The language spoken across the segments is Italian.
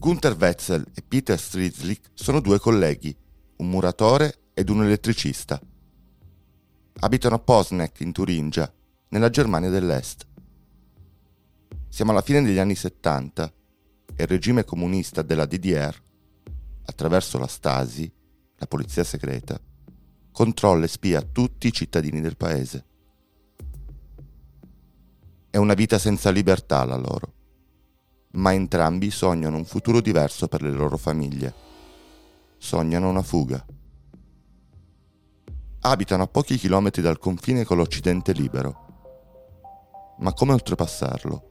Gunther Wetzel e Peter Strizlik sono due colleghi, un muratore ed un elettricista. Abitano a Posnek, in Turingia, nella Germania dell'Est. Siamo alla fine degli anni 70 e il regime comunista della DDR, attraverso la Stasi, la polizia segreta, controlla e spia tutti i cittadini del paese. È una vita senza libertà la loro ma entrambi sognano un futuro diverso per le loro famiglie. Sognano una fuga. Abitano a pochi chilometri dal confine con l'Occidente libero. Ma come oltrepassarlo?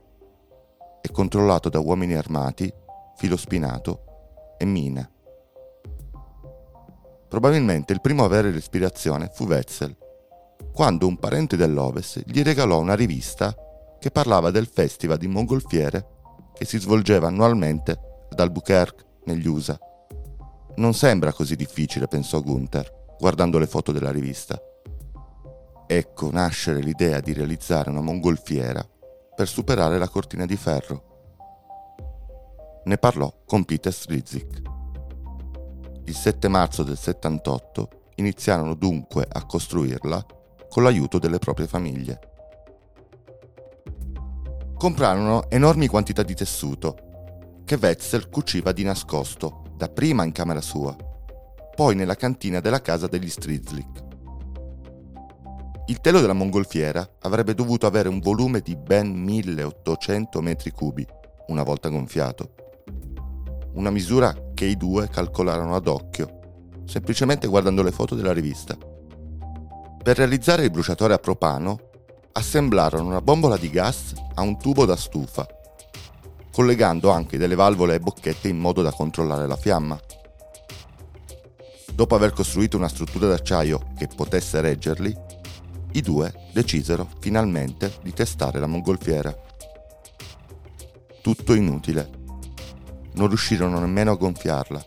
È controllato da uomini armati, filo spinato e mine. Probabilmente il primo a avere l'ispirazione fu Wetzel, quando un parente dell'Ovest gli regalò una rivista che parlava del festival di mongolfiere che si svolgeva annualmente ad Albuquerque, negli USA. Non sembra così difficile, pensò Gunther, guardando le foto della rivista. Ecco nascere l'idea di realizzare una mongolfiera per superare la cortina di ferro. Ne parlò con Peter Strizzik. Il 7 marzo del 78 iniziarono dunque a costruirla con l'aiuto delle proprie famiglie comprarono enormi quantità di tessuto, che Wetzel cuciva di nascosto, dapprima in camera sua, poi nella cantina della casa degli Strizlik. Il telo della mongolfiera avrebbe dovuto avere un volume di ben 1800 metri cubi, una volta gonfiato. Una misura che i due calcolarono ad occhio, semplicemente guardando le foto della rivista. Per realizzare il bruciatore a propano assemblarono una bombola di gas a un tubo da stufa, collegando anche delle valvole e bocchette in modo da controllare la fiamma. Dopo aver costruito una struttura d'acciaio che potesse reggerli, i due decisero finalmente di testare la mongolfiera. Tutto inutile. Non riuscirono nemmeno a gonfiarla.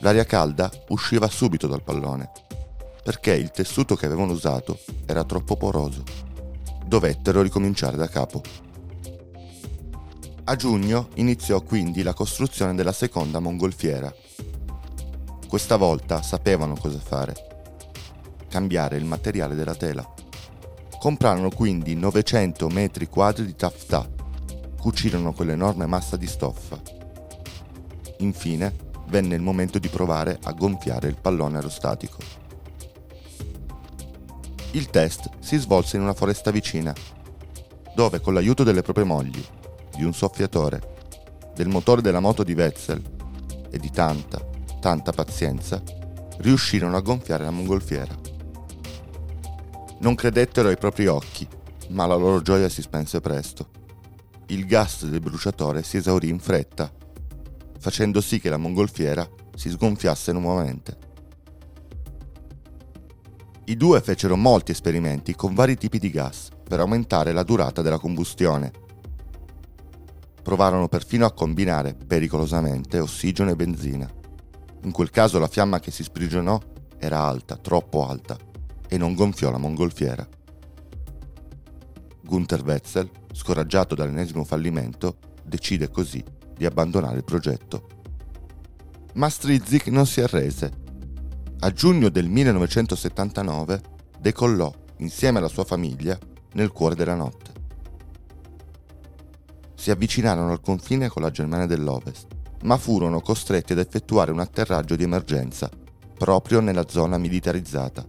L'aria calda usciva subito dal pallone, perché il tessuto che avevano usato era troppo poroso dovettero ricominciare da capo. A giugno iniziò quindi la costruzione della seconda mongolfiera. Questa volta sapevano cosa fare. Cambiare il materiale della tela. Comprarono quindi 900 metri quadri di taffetà. Cucirono quell'enorme massa di stoffa. Infine venne il momento di provare a gonfiare il pallone aerostatico. Il test si svolse in una foresta vicina, dove con l'aiuto delle proprie mogli, di un soffiatore, del motore della moto di Wetzel e di tanta, tanta pazienza, riuscirono a gonfiare la mongolfiera. Non credettero ai propri occhi, ma la loro gioia si spense presto. Il gas del bruciatore si esaurì in fretta, facendo sì che la mongolfiera si sgonfiasse nuovamente. I due fecero molti esperimenti con vari tipi di gas per aumentare la durata della combustione. Provarono perfino a combinare, pericolosamente, ossigeno e benzina. In quel caso la fiamma che si sprigionò era alta, troppo alta, e non gonfiò la mongolfiera. Gunther Wetzel, scoraggiato dall'ennesimo fallimento, decide così di abbandonare il progetto. Ma Strizzik non si arrese a giugno del 1979 decollò insieme alla sua famiglia nel cuore della notte. Si avvicinarono al confine con la Germania dell'Ovest, ma furono costretti ad effettuare un atterraggio di emergenza proprio nella zona militarizzata.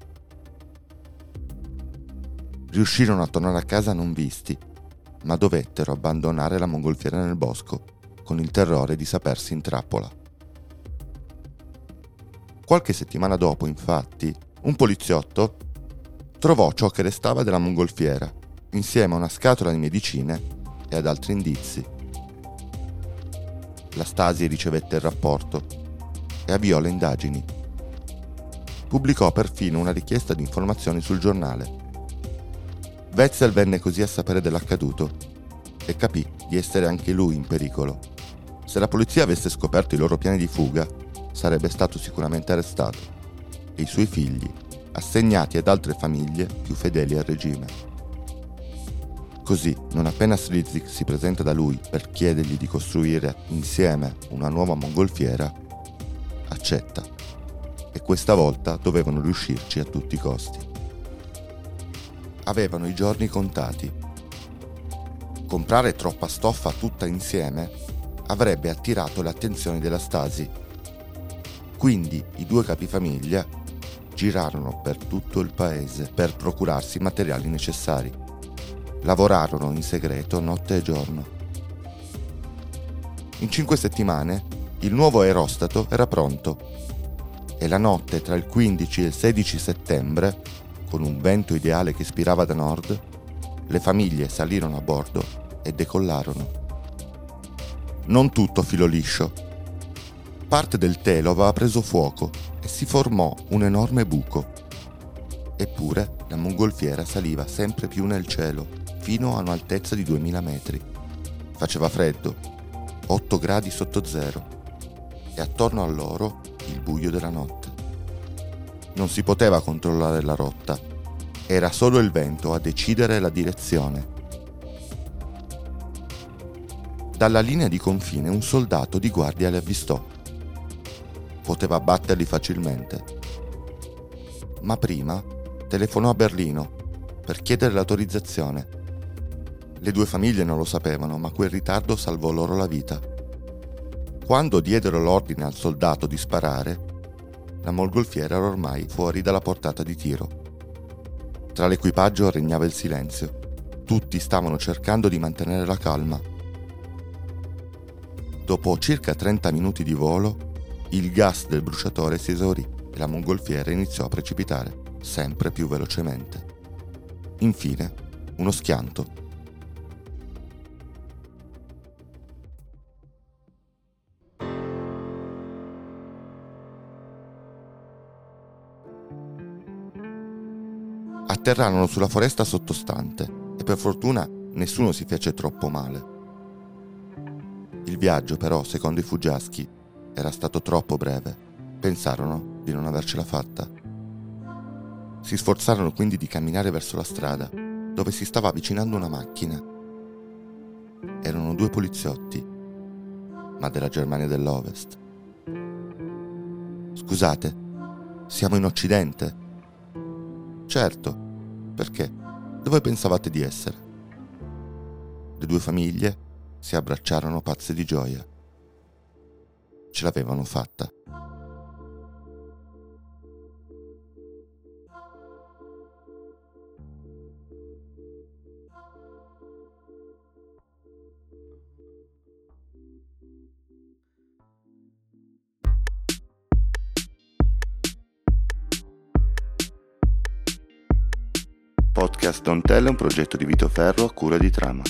Riuscirono a tornare a casa non visti, ma dovettero abbandonare la mongolfiera nel bosco con il terrore di sapersi in trappola. Qualche settimana dopo, infatti, un poliziotto trovò ciò che restava della mongolfiera, insieme a una scatola di medicine e ad altri indizi. La Stasi ricevette il rapporto e avviò le indagini. Pubblicò perfino una richiesta di informazioni sul giornale. Wetzel venne così a sapere dell'accaduto e capì di essere anche lui in pericolo. Se la polizia avesse scoperto i loro piani di fuga, sarebbe stato sicuramente arrestato e i suoi figli assegnati ad altre famiglie più fedeli al regime. Così, non appena Slizzik si presenta da lui per chiedergli di costruire insieme una nuova mongolfiera, accetta. E questa volta dovevano riuscirci a tutti i costi. Avevano i giorni contati. Comprare troppa stoffa tutta insieme avrebbe attirato l'attenzione della Stasi. Quindi i due capifamiglia girarono per tutto il paese per procurarsi i materiali necessari. Lavorarono in segreto notte e giorno. In cinque settimane il nuovo aerostato era pronto e la notte tra il 15 e il 16 settembre, con un vento ideale che ispirava da nord, le famiglie salirono a bordo e decollarono. Non tutto filo liscio. Parte del telo aveva preso fuoco e si formò un enorme buco. Eppure la mongolfiera saliva sempre più nel cielo, fino a un'altezza di 2000 metri. Faceva freddo, 8 gradi sotto zero, e attorno a loro il buio della notte. Non si poteva controllare la rotta, era solo il vento a decidere la direzione. Dalla linea di confine un soldato di guardia li avvistò poteva abbatterli facilmente. Ma prima telefonò a Berlino per chiedere l'autorizzazione. Le due famiglie non lo sapevano, ma quel ritardo salvò loro la vita. Quando diedero l'ordine al soldato di sparare, la molgolfiera era ormai fuori dalla portata di tiro. Tra l'equipaggio regnava il silenzio. Tutti stavano cercando di mantenere la calma. Dopo circa 30 minuti di volo, il gas del bruciatore si esaurì e la mongolfiera iniziò a precipitare sempre più velocemente. Infine, uno schianto. Atterrarono sulla foresta sottostante e per fortuna nessuno si fece troppo male. Il viaggio però, secondo i fuggiaschi, era stato troppo breve. Pensarono di non avercela fatta. Si sforzarono quindi di camminare verso la strada, dove si stava avvicinando una macchina. Erano due poliziotti, ma della Germania dell'Ovest. Scusate, siamo in Occidente? Certo, perché? Dove pensavate di essere? Le due famiglie si abbracciarono pazze di gioia ce l'avevano fatta. Podcast Don't Tell è un progetto di Vito Ferro a cura di Trama.